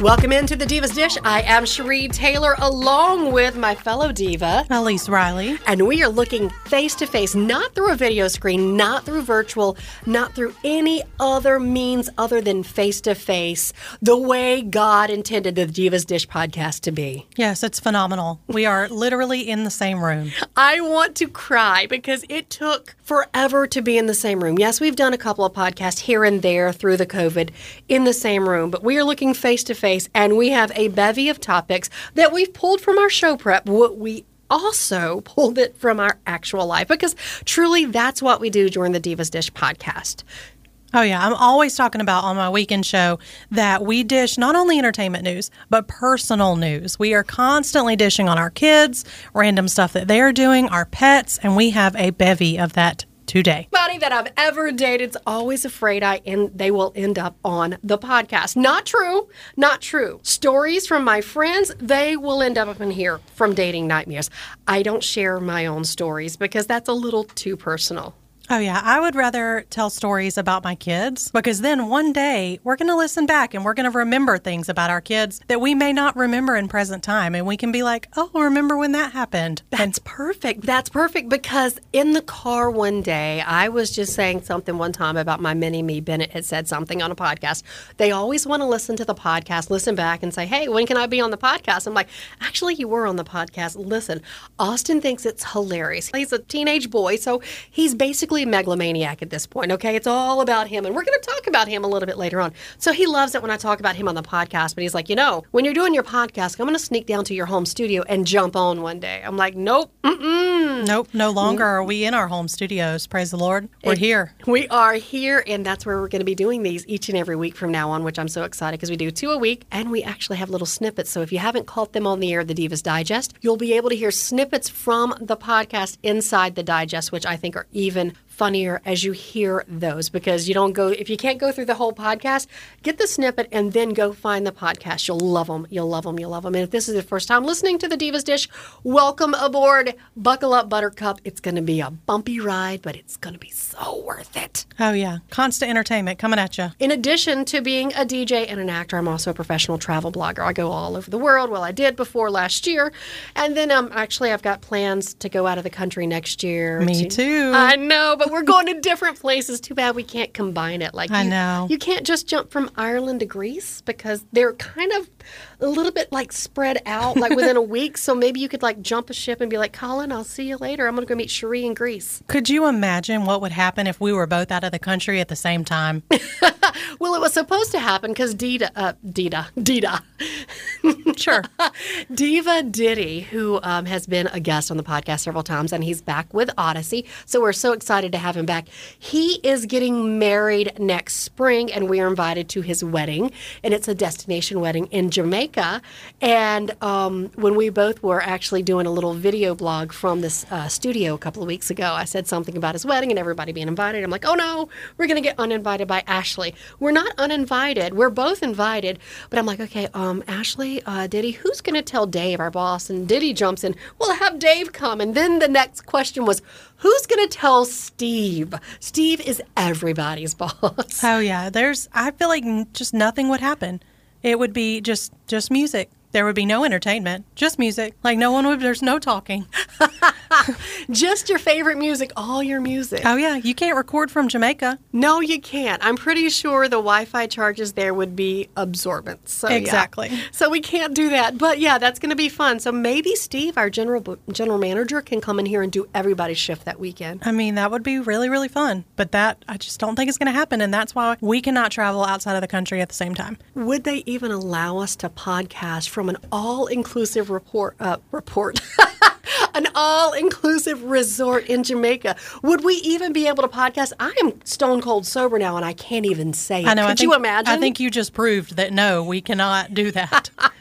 Welcome into the Divas Dish. I am Cherie Taylor along with my fellow diva. Elise Riley. And we are looking face to face, not through a video screen, not through virtual, not through any other means other than face to face, the way God intended the Divas Dish podcast to be. Yes, it's phenomenal. We are literally in the same room. I want to cry because it took forever to be in the same room. Yes, we've done a couple of podcasts here and there through the COVID in the same room, but we are looking face to face and we have a bevy of topics that we've pulled from our show prep. What we also pulled it from our actual life because truly that's what we do during the Divas Dish podcast. Oh, yeah. I'm always talking about on my weekend show that we dish not only entertainment news, but personal news. We are constantly dishing on our kids, random stuff that they're doing, our pets, and we have a bevy of that today. Anybody that I've ever dated is always afraid I and they will end up on the podcast. Not true. Not true. Stories from my friends, they will end up in here from dating nightmares. I don't share my own stories because that's a little too personal. Oh, yeah. I would rather tell stories about my kids because then one day we're going to listen back and we're going to remember things about our kids that we may not remember in present time. And we can be like, oh, remember when that happened? That's and- perfect. That's perfect because in the car one day, I was just saying something one time about my mini me. Bennett had said something on a podcast. They always want to listen to the podcast, listen back, and say, hey, when can I be on the podcast? I'm like, actually, you were on the podcast. Listen, Austin thinks it's hilarious. He's a teenage boy, so he's basically a megalomaniac at this point, okay? It's all about him. And we're going to talk about him a little bit later on. So he loves it when I talk about him on the podcast. But he's like, you know, when you're doing your podcast, I'm going to sneak down to your home studio and jump on one day. I'm like, nope, mm-mm. Nope, no longer are we in our home studios. Praise the Lord. We're It- here. We are here, and that's where we're going to be doing these each and every week from now on, which I'm so excited because we do two a week, and we actually have little snippets. So if you haven't caught them on the air, the Divas Digest, you'll be able to hear snippets from the podcast inside the digest, which I think are even funnier as you hear those because you don't go if you can't go through the whole podcast get the snippet and then go find the podcast you'll love them you'll love them you'll love them and if this is the first time listening to the divas dish welcome aboard buckle up buttercup it's going to be a bumpy ride but it's going to be so worth it Oh, yeah. Constant entertainment coming at you. in addition to being a DJ and an actor, I'm also a professional travel blogger. I go all over the world. Well, I did before last year, and then um, actually I've got plans to go out of the country next year. Me to- too. I know, but we're going to different places. Too bad we can't combine it. Like I you, know. you can't just jump from Ireland to Greece because they're kind of a little bit like spread out, like within a week. So maybe you could like jump a ship and be like, Colin, I'll see you later. I'm going to go meet Cherie in Greece. Could you imagine what would happen if we were both out of the country at the same time? Well, it was supposed to happen because Dita, uh, Dita, Dita, sure. Diva Diddy, who um, has been a guest on the podcast several times, and he's back with Audacy. So we're so excited to have him back. He is getting married next spring, and we are invited to his wedding, and it's a destination wedding in Jamaica. And um, when we both were actually doing a little video blog from this uh, studio a couple of weeks ago, I said something about his wedding and everybody being invited. I'm like, oh no, we're going to get uninvited by Ashley. We're not uninvited. We're both invited. But I'm like, okay, um, Ashley, uh, Diddy, who's going to tell Dave, our boss? And Diddy jumps in, well, have Dave come. And then the next question was, who's going to tell Steve? Steve is everybody's boss. Oh yeah, there's. I feel like just nothing would happen. It would be just just music, there would be no entertainment, just music. Like no one would. There's no talking. Just your favorite music, all your music. Oh yeah, you can't record from Jamaica. No, you can't. I'm pretty sure the Wi-Fi charges there would be absorbent. So yeah. Exactly. So we can't do that. But yeah, that's going to be fun. So maybe Steve, our general general manager, can come in here and do everybody's shift that weekend. I mean, that would be really, really fun. But that I just don't think is going to happen, and that's why we cannot travel outside of the country at the same time. Would they even allow us to podcast from an all-inclusive report? Uh, report. An all inclusive resort in Jamaica. Would we even be able to podcast? I am stone cold sober now and I can't even say it. I know. Could I think, you imagine? I think you just proved that no, we cannot do that.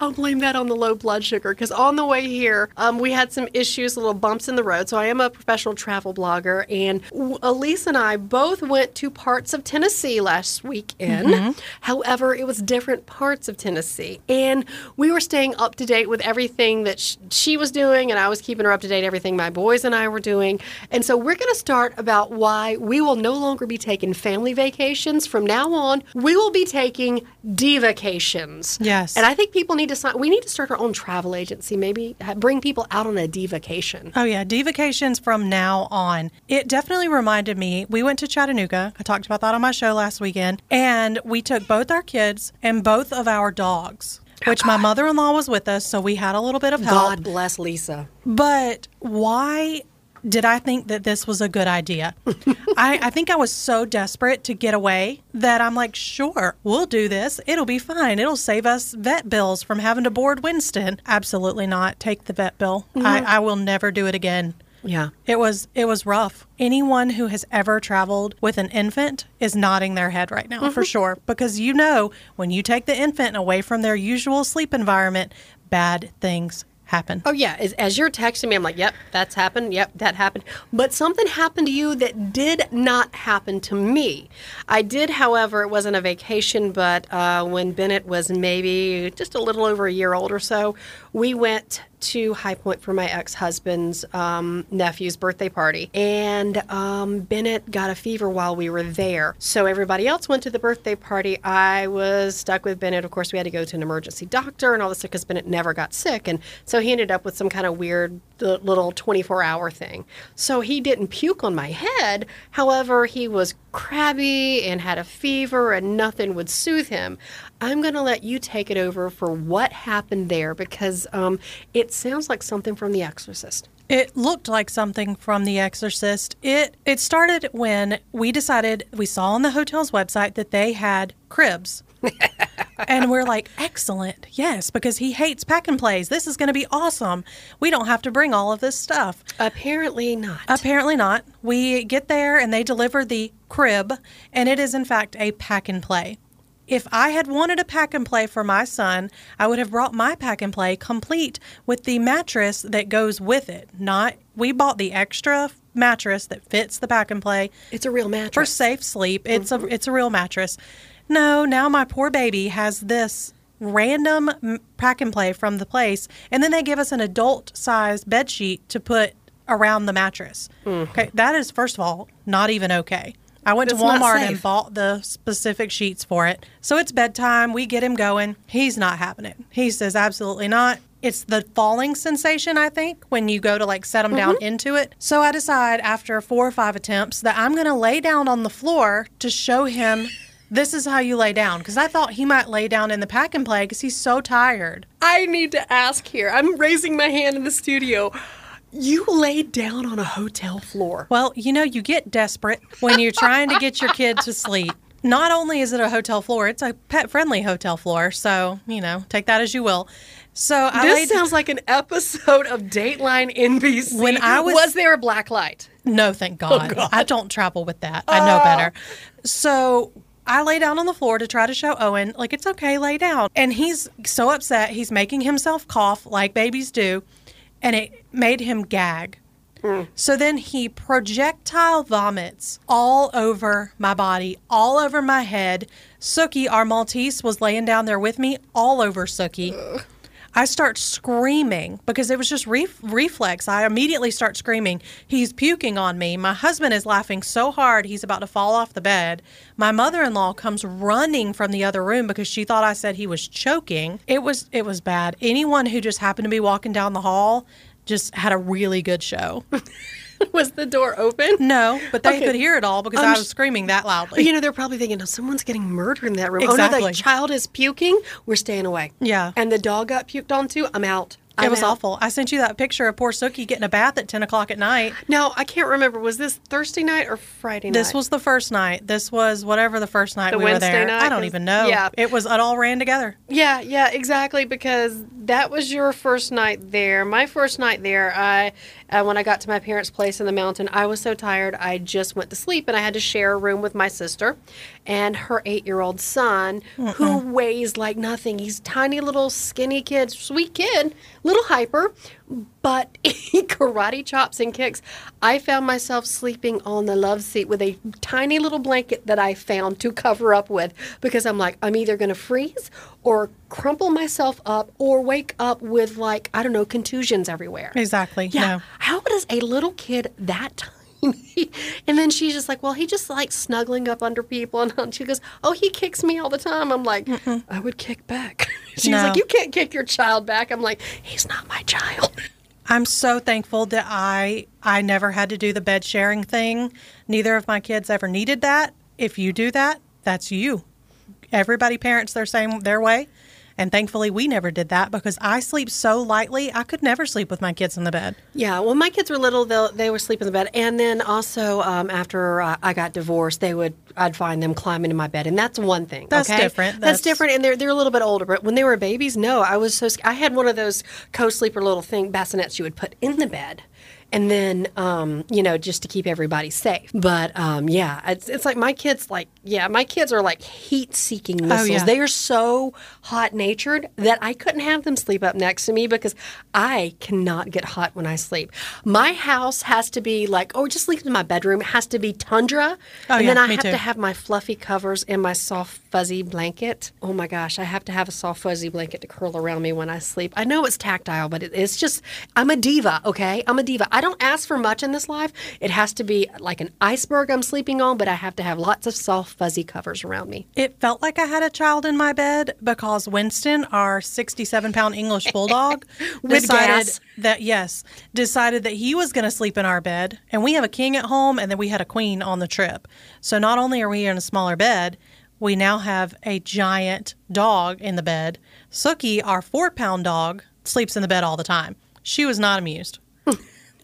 I'll blame that on the low blood sugar because on the way here, um, we had some issues, little bumps in the road. So I am a professional travel blogger, and Elise and I both went to parts of Tennessee last weekend. However, it was different parts of Tennessee, and we were staying up to date with everything that sh- she was doing, and I was keeping her up to date everything my boys and I were doing. And so we're going to start about why we will no longer be taking family vacations from now on. We will be taking vacations. Yes. And I think people need to sign. We need to start our own travel agency. Maybe bring people out on a vacation. Oh yeah, divacations from now on. It definitely reminded me. We went to Chattanooga. I talked about that on my show last weekend, and we took both our kids and both of our dogs. Which my mother-in-law was with us, so we had a little bit of help. God bless Lisa. But why did I think that this was a good idea? I, I think I was so desperate to get away that I'm like, sure, we'll do this. It'll be fine. It'll save us vet bills from having to board Winston. Absolutely not. Take the vet bill. I, mm-hmm. I will never do it again. Yeah. It was it was rough. Anyone who has ever traveled with an infant is nodding their head right now for sure because you know when you take the infant away from their usual sleep environment, bad things happen. Oh yeah. As, as you're texting me, I'm like, yep, that's happened. Yep, that happened. But something happened to you that did not happen to me. I did, however, it wasn't a vacation, but uh, when Bennett was maybe just a little over a year old or so, we went to High Point for my ex husband's um, nephew's birthday party. And um, Bennett got a fever while we were there. So everybody else went to the birthday party. I was stuck with Bennett. Of course, we had to go to an emergency doctor and all this because Bennett never got sick. And so he ended up with some kind of weird little 24 hour thing. So he didn't puke on my head. However, he was crabby and had a fever and nothing would soothe him. I'm going to let you take it over for what happened there because um, it sounds like something from The Exorcist. It looked like something from The Exorcist. It it started when we decided we saw on the hotel's website that they had cribs. and we're like, excellent, yes, because he hates pack and plays. This is going to be awesome. We don't have to bring all of this stuff. Apparently not. Apparently not. We get there and they deliver the crib, and it is in fact a pack and play. If I had wanted a pack and play for my son, I would have brought my pack and play complete with the mattress that goes with it. Not we bought the extra mattress that fits the pack and play it's a real mattress. for safe sleep. It's a mm-hmm. it's a real mattress. No, now my poor baby has this random pack and play from the place, and then they give us an adult sized bed sheet to put around the mattress. Mm-hmm. Okay, that is first of all not even okay. I went to Walmart and bought the specific sheets for it. So it's bedtime. We get him going. He's not having it. He says absolutely not. It's the falling sensation, I think, when you go to like set him down mm-hmm. into it. So I decide after four or five attempts that I'm going to lay down on the floor to show him this is how you lay down. Because I thought he might lay down in the pack and play because he's so tired. I need to ask here. I'm raising my hand in the studio. You laid down on a hotel floor. Well, you know, you get desperate when you're trying to get your kid to sleep. Not only is it a hotel floor, it's a pet friendly hotel floor. So, you know, take that as you will. So I This laid sounds like an episode of Dateline NBC. When I was- there a black light? No, thank oh, God. I don't travel with that. I know oh. better. So I lay down on the floor to try to show Owen, like, it's okay, lay down. And he's so upset. He's making himself cough like babies do. And it made him gag. Hmm. So then he projectile vomits all over my body, all over my head. Sookie, our Maltese, was laying down there with me, all over Sookie. I start screaming because it was just ref- reflex. I immediately start screaming. He's puking on me. My husband is laughing so hard he's about to fall off the bed. My mother-in-law comes running from the other room because she thought I said he was choking. It was it was bad. Anyone who just happened to be walking down the hall just had a really good show. Was the door open? No, but they Okay. could hear it all because I was screaming that loudly. You know, they're probably thinking, oh, someone's getting murdered in that room. Oh, no, Exactly. the child is puking. We're staying away. Yeah. And the dog got puked onto. I'm out. It I'm was awful. I sent you that picture of poor Sookie getting a bath at 10 o'clock at night. No, I can't remember. Was this Thursday night or Friday night? This was the first night. This was whatever the first night The we Wednesday were there. night, I don't even know. yeah. It was, it all ran together. Yeah, yeah, exactly. Because that was your first night there. My first night there, I uh, when I got to my parents' place in the mountain, I was so tired. I just went to sleep, and I had to share a room with my sister and her eight-year-old son, who weighs like nothing. He's tiny little skinny kid, sweet kid, little hyper, but karate chops and kicks. I found myself sleeping on the love seat with a tiny little blanket that I found to cover up with because I'm like, I'm either going to freeze or crumple myself up or wake up with like, I don't know, contusions everywhere. Exactly. Yeah. No. How does a little kid that tiny? And then she's just like, well, he just likes snuggling up under people. And she goes, oh, he kicks me all the time. I'm like, I would kick back. She's No. like, you can't kick your child back. I'm like, he's not my child. I'm so thankful that I I never had to do the bed sharing thing. Neither of my kids ever needed that. If you do that, that's you. Everybody parents their same their way. And thankfully we never did that because I sleep so lightly, I could never sleep with my kids in the bed. Yeah, well, my kids were little; they they would sleep in the bed, and then also um, after uh, I got divorced, they would I'd find them climbing in my bed, and that's one thing. That's okay? different. That's, That's- different, and they're they're a little bit older. But when they were babies, no, I was so I had one of those co-sleeper little thing bassinets you would put in the bed. And then, um, you know, just to keep everybody safe. But um, yeah, it's, it's like my kids, like, yeah, my kids are like heat seeking missiles. yeah. They are so hot natured that I couldn't have them sleep up next to me because I cannot get hot when I sleep. My house has to be like, oh, just sleep in my bedroom. It has to be tundra. Oh, and yeah, then I have too. to have my fluffy covers and my soft fuzzy blanket. Oh my gosh, I have to have a soft fuzzy blanket to curl around me when I sleep. I know it's tactile, but it, it's just, I'm a diva, okay? I'm a diva. I don't ask for much in this life. It has to be like an iceberg I'm sleeping on, but I have to have lots of soft fuzzy covers around me. It felt like I had a child in my bed because Winston, our 67 pound English bulldog, decided gas. that, yes, decided that he was going to sleep in our bed. And we have a king at home and then we had a queen on the trip. So not only are we in a smaller bed, we now have a giant dog in the bed. Sookie, our four pound dog, sleeps in the bed all the time. She was not amused.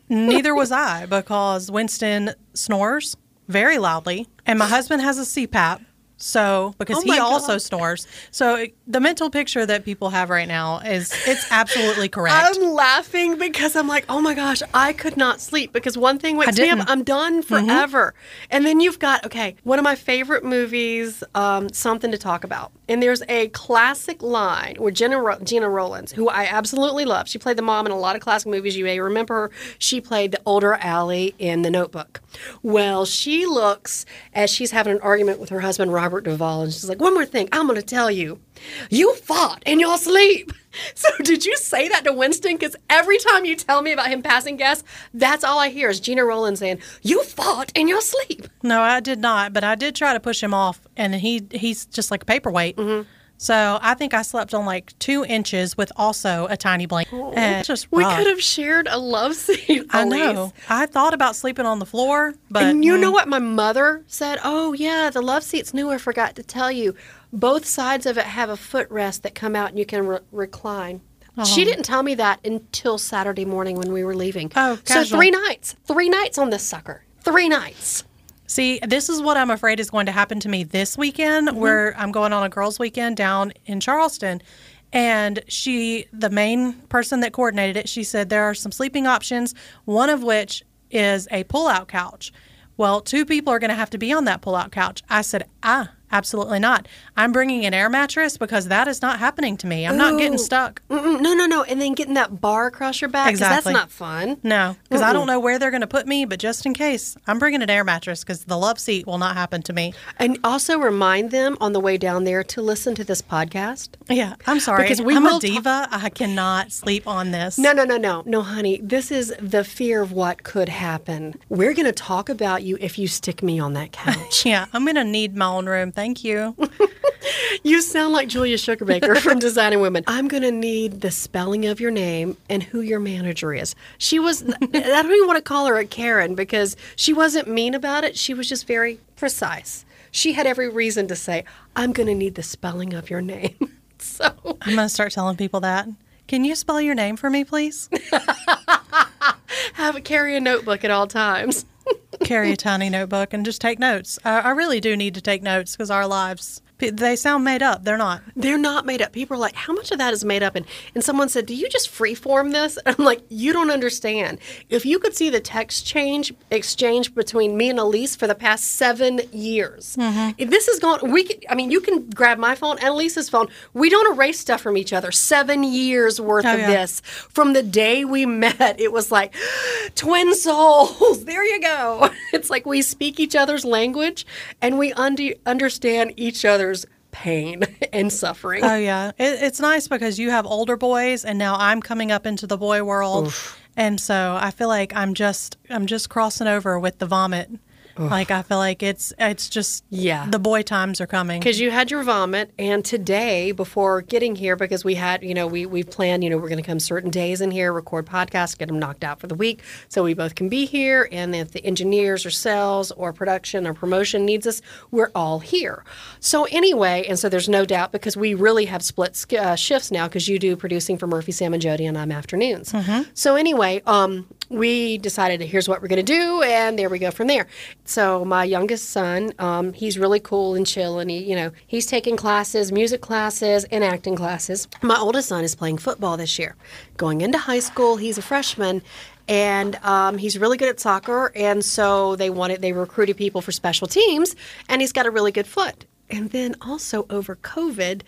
Neither was I because Winston snores very loudly, and my husband has a CPAP. So, because Oh he also God. snores. So, it- the mental picture that people have right now is it's absolutely correct. I'm laughing because I'm like, oh my gosh, I could not sleep because one thing wakes me up. I'm done forever. And then you've got, okay, one of my favorite movies, um, Something to Talk About. And there's a classic line where Gena, Ro- Gena Rowlands, who I absolutely love, she played the mom in a lot of classic movies. You may remember her. She played the older Allie in The Notebook. Well, she looks as she's having an argument with her husband, Robert Duvall, and she's like, one more thing, I'm going to tell you. You fought in your sleep. So did you say that to Winston? Because every time you tell me about him passing gas, that's all I hear is Gena Rowland saying, "You fought in your sleep." no, I did not, but I did try to push him off, and he he's just like a paperweight. Mm-hmm. So, I think I slept on like two inches with also a tiny blanket. And just We rough. could have shared a love scene. I Elise. know. I thought about sleeping on the floor, but And you know mm, what my mother said? Oh yeah, the love seat's new. I forgot to tell you. Both sides of it have a footrest that come out and you can re- recline. She didn't tell me that until Saturday morning when we were leaving. Oh, so three nights, three nights on this sucker, three nights. See, this is what I'm afraid is going to happen to me this weekend, Mm-hmm. where I'm going on a girls' weekend down in Charleston. And she, the main person that coordinated it, she said there are some sleeping options, one of which is a pull out couch. Well, two people are going to have to be on that pull out couch. I said, I Absolutely not. I'm bringing an air mattress because that is not happening to me. I'm not getting stuck. Mm-mm, no, no, no. And then getting that bar across your back. Exactly. That's not fun. No, because I don't know where they're going to put me, but just in case, I'm bringing an air mattress because the love seat will not happen to me. And also remind them on the way down there to listen to this podcast. Yeah, I'm sorry. Because we I'm a diva. I cannot sleep on this. No, no, no, no. No, honey. This is the fear of what could happen. We're going to talk about you if you stick me on that couch. Yeah, I'm going to need my own room. Thank you. you sound like Julia Sugarbaker from Designing Women. I'm going to need the spelling of your name and who your manager is. She was, I don't even want to call her a Karen because she wasn't mean about it. She was just very precise. She had every reason to say, I'm going to need the spelling of your name. So I'm going to start telling people that. Can you spell your name for me, please? have a carry a notebook at all times. Carry a tiny notebook and just take notes. I, I really do need to take notes because our lives, they sound made up. They're not. They're not made up. People are like, how much of that is made up? And, and someone said, do you just freeform this? And I'm like, you don't understand. If you could see the text change exchange between me and Elise for the past seven years, mm-hmm. if this is going, we can, I mean, you can grab my phone and Elise's phone. We don't erase stuff from each other. Seven years worth Oh, of yeah. this. From the day we met, it was like twin souls. There you go. It's like we speak each other's language and we under, understand each other's pain and suffering. Oh yeah, it, it's nice because you have older boys, and now I'm coming up into the boy world, and so I feel like I'm just I'm just crossing over with the vomit. Like I feel like it's it's just Yeah. the boy times are coming. Because you had your vomit, and today, before getting here, because we had, you know, we we planned, you know, we're going to come certain days in here, record podcasts, get them knocked out for the week, so we both can be here. And if the engineers or sales or production or promotion needs us, we're all here. So anyway, and so there's no doubt because we really have split uh, shifts now because you do producing for Murphy, Sam, and Jody, and I'm afternoons. So anyway, um, we decided here's what we're going to do, and there we go from there. So my youngest son, um, he's really cool and chill, and he, you know, he's taking classes, music classes, and acting classes. My oldest son is playing football this year, going into high school. He's a freshman. And um, he's really good at soccer, and so they wanted they recruited people for special teams, and he's got a really good foot. And then also over COVID,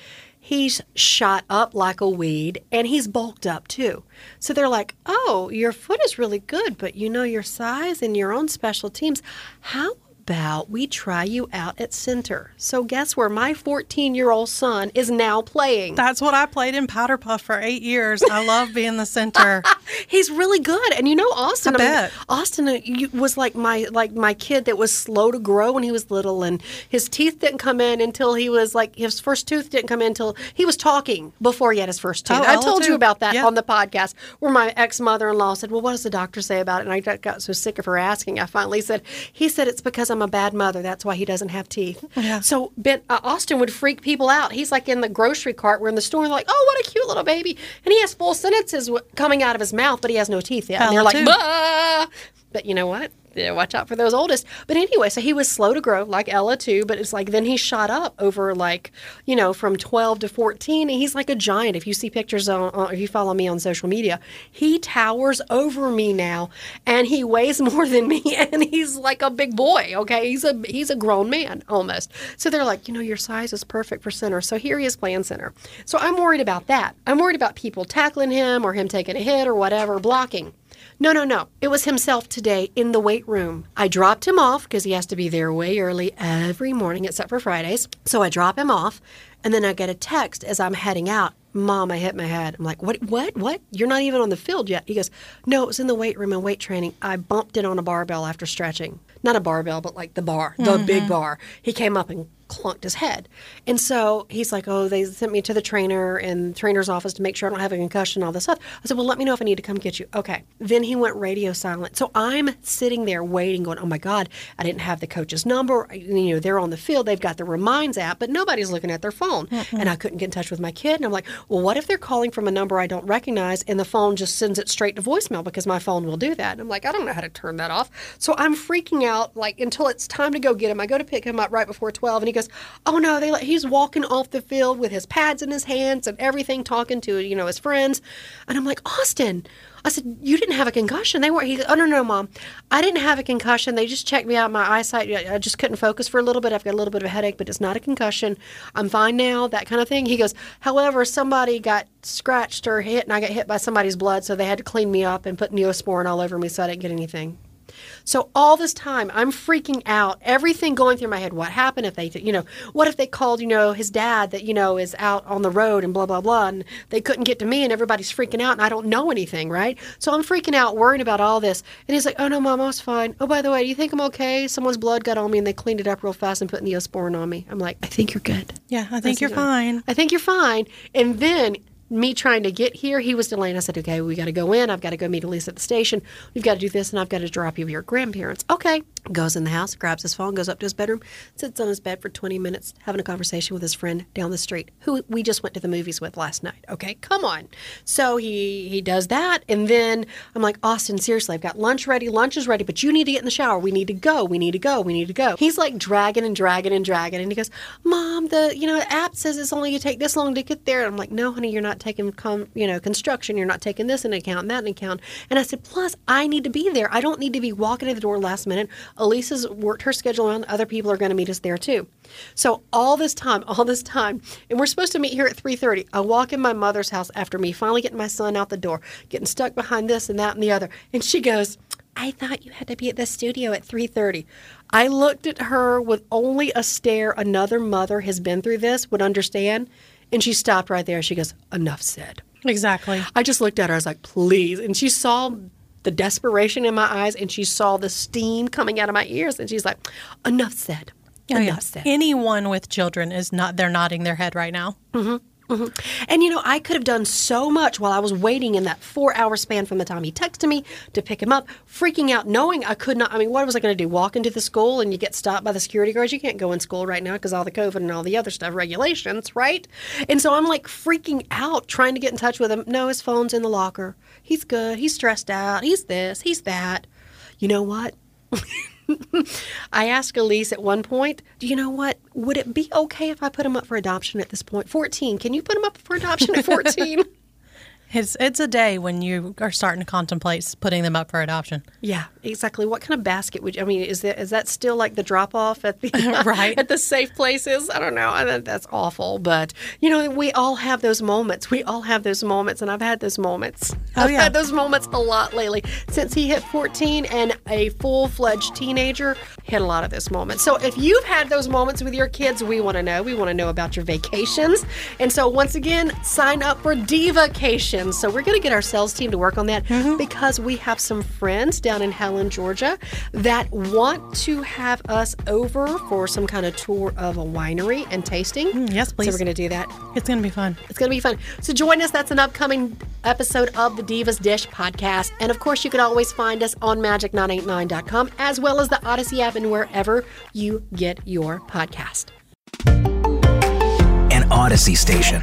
he's shot up like a weed and he's bulked up too. So they're like, oh, your foot is really good, but you know your size and your own special teams. How about we try you out at center? So guess where my 14 year old son is now playing? That's what I played in Powder Puff for eight years. I love being the center. He's really good, and you know Austin. I mean, bet. Austin uh, was like my like my kid that was slow to grow when he was little, and his teeth didn't come in until he was like his first tooth didn't come in until he was talking before he had his first tooth. Oh, I Ella told you about that Yeah. on the podcast where my ex mother in law said, "Well, what does the doctor say about it?" And I got, so sick of her asking, I finally said, "He said it's because I'm a bad mother. That's why he doesn't have teeth." Yeah. So Ben uh, Austin would freak people out. He's like in the grocery cart. We're in the store, and they're like, "Oh, what a cute little baby!" And he has full sentences coming out of his mouth, but he has no teeth yet. And they're like, "Bah!" But you know what? Yeah, watch out for those oldest. But anyway, so he was slow to grow, like Ella too. But it's like then he shot up over like you know from twelve to fourteen, and he's like a giant. If you see pictures on, on if you follow me on social media, he towers over me now, and he weighs more than me, and he's like a big boy. Okay, he's a he's a grown man almost. So they're like, you know, your size is perfect for center. So here he is playing center. So I'm worried about that. I'm worried about people tackling him or him taking a hit or whatever, blocking. No, no, no. It was himself today in the weight room. I dropped him off because he has to be there way early every morning except for Fridays. So I drop him off and then I get a text as I'm heading out. Mom, I hit my head. I'm like, what, what, what? You're not even on the field yet. He goes, no, it was in the weight room and weight training. I bumped it on a barbell after stretching. Not a barbell, but like the bar, the mm-hmm. big bar. He came up and clunked his head. And so he's like, Oh, they sent me to the trainer and trainer's office to make sure I don't have a concussion, all this stuff. I said, Well, let me know if I need to come get you. Okay. Then he went radio silent. So I'm sitting there waiting, going, Oh my God, I didn't have the coach's number. You know, they're on the field, they've got the Reminds app, but nobody's looking at their phone. And I couldn't get in touch with my kid. And I'm like, Well, what if they're calling from a number I don't recognize and the phone just sends it straight to voicemail because my phone will do that? And I'm like, I don't know how to turn that off. So I'm freaking out like until it's time to go get him. I go to pick him up right before 12 and he goes, "Oh no, they let, he's walking off the field with his pads in his hands and everything, talking to you know his friends." And I'm like, "Austin." I said, "You didn't have a concussion." They weren't. He goes, "Oh no, no, mom, I didn't have a concussion. They just checked me out. My eyesight, I just couldn't focus for a little bit. I've got a little bit of a headache, but it's not a concussion. I'm fine now. That kind of thing." He goes, "However, somebody got scratched or hit, and I got hit by somebody's blood, so they had to clean me up and put Neosporin all over me, so I didn't get anything." So all this time, I'm freaking out. Everything going through my head. What happened if they, you know, what if they called, you know, his dad that you know is out on the road and blah blah blah, and they couldn't get to me, and everybody's freaking out, and I don't know anything, right? So I'm freaking out, worrying about all this. And he's like, "Oh no, mom, I was fine. Oh, by the way, do you think I'm okay? Someone's blood got on me, and they cleaned it up real fast and put Neosporin on me." I'm like, "I think you're good." Yeah, I think you're fine. I think you're fine. And then me trying to get here, he was delaying. I said, okay, we got to go in. I've got to go meet Elise at the station. We've got to do this, and I've got to drop you your grandparents. Okay. Goes in the house, grabs his phone, goes up to his bedroom, sits on his bed for 20 minutes, having a conversation with his friend down the street, who we just went to the movies with last night. Okay, come on. So he he does that, and then I'm like, Austin, seriously, I've got lunch ready. Lunch is ready, but you need to get in the shower. We need to go. We need to go. We need to go. He's like dragging and dragging and dragging, and he goes, Mom, the you know app says it's only going to take this long to get there. And I'm like, No, honey, you're not taking com- you know construction. You're not taking this into account and that into account. And I said, Plus, I need to be there. I don't need to be walking to the door last minute. Elise has worked her schedule around. Other people are going to meet us there too. So all this time, all this time, and we're supposed to meet here at 3:30. I walk in my mother's house after me finally getting my son out the door, getting stuck behind this and that and the other, and she goes. I thought you had to be at the studio at 3:30. I looked at her with only a stare another mother has been through this would understand, and she stopped right there. She goes, "Enough said." Exactly. I just looked at her. I was like, "Please!" And she saw the desperation in my eyes, and she saw the steam coming out of my ears, and she's like, "Enough said." Oh, Enough yeah. said. Anyone with children is not, they're nodding their head right now. Mm-hmm. Mm-hmm. And you know, I could have done so much while I was waiting in that four hour span from the time he texted me to pick him up, freaking out, knowing I could not. I mean, what was I going to do? Walk into the school and you get stopped by the security guards? You can't go in school right now because all the COVID and all the other stuff, regulations, right? And so I'm like freaking out trying to get in touch with him. No, his phone's in the locker. He's good. He's stressed out. He's this. He's that. You know what? I asked Elise at one point, do you know what? Would it be okay if I put him up for adoption at this point? 14. Can you put him up for adoption at 14? It's it's a day when you are starting to contemplate putting them up for adoption. yeah, exactly. What kind of basket would you, I mean, is that, is that still like the drop off at the, Right. at the safe places? I don't know. I that's awful. But, you know, we all have those moments. We all have those moments. And I've had those moments. Oh, I've yeah. had those moments a lot lately. Since he hit 14 and a full fledged teenager, hit a lot of those moments. So if you've had those moments with your kids, we want to know. We want to know about your vacations. And so once again, sign up for Divacations. So we're going to get our sales team to work on that mm-hmm. because we have some friends down in Helen, Georgia that want to have us over for some kind of tour of a winery and tasting. Mm, yes, So please. we're going to do that. It's going to be fun. It's going to be fun. So join us. That's an upcoming episode of the Divas Dish podcast. And of course, you can always find us on magic989.com as well as the Audacy app and wherever you get your podcast. An Audacy station.